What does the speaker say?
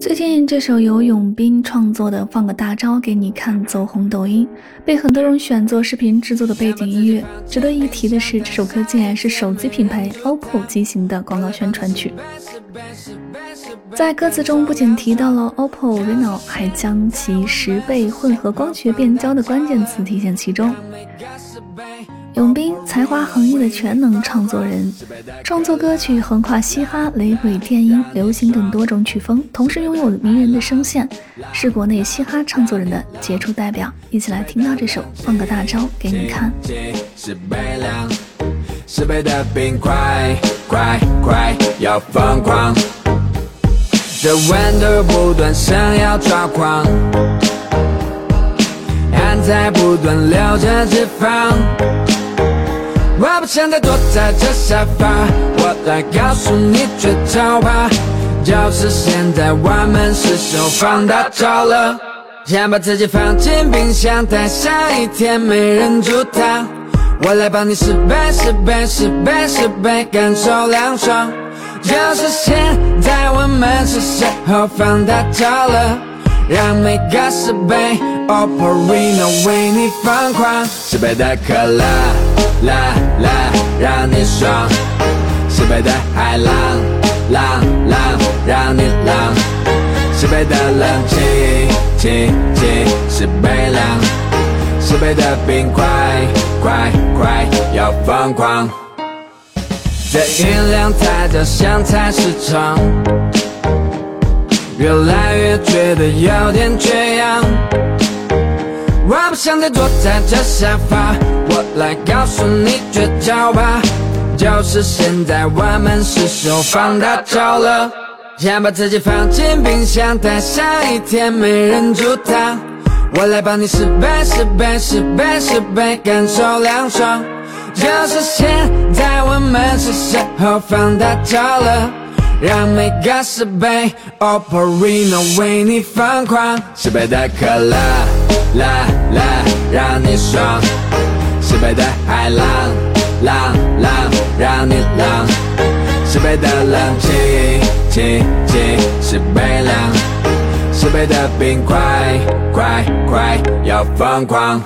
最近这首由永斌创作的《放个大招给你看》走红抖音，被很多人选作视频制作的背景音乐。值得一提的是，这首歌竟然是手机品牌 OPPO 机型的广告宣传曲。在歌词中不仅提到了 OPPO Reno，还将其十倍混合光学变焦的关键词体现其中。永斌才华横溢的全能创作人，创作歌曲横跨嘻哈、雷鬼、电音、流行等多种曲风，同时拥有迷人的声线，是国内嘻哈创作人的杰出代表。一起来听到这首《放个大招给你看》。十倍的冰块，快快要疯狂，这豌豆不断想要抓狂，汗在不断流着脂肪。我不想再躲在这沙发，我来告诉你绝招吧，就是现在，我们是时候放大招了。想把自己放进冰箱，待下一天没人阻挡。我来帮你十倍、十倍、十倍、十倍，感受凉爽。就是现在，我们是时候放大招了，让每个十倍，OPPO Reno 为你疯狂，十倍的可乐。啦啦，让你爽，十倍的海浪，浪浪，让你浪，十倍的冷气，气气，十倍凉，十倍的冰块，快快要疯狂。这音量太大，像菜市场，越来越觉得有点缺氧。我不想再坐在这沙发，我来告诉你绝招吧，就是现在，我们是时候放大招了。先把自己放进冰箱，待下一天没人阻挡。我来帮你十倍、十倍、十倍、十倍，感受凉爽。就是现在，我们是时候放大招了。让每个十倍，OPPO Reno 为你疯狂，十倍的可乐，啦啦，让你爽，十倍的海浪，浪浪，让你浪，十倍的冷气，气气，十倍凉，十倍的冰块，块块要疯狂。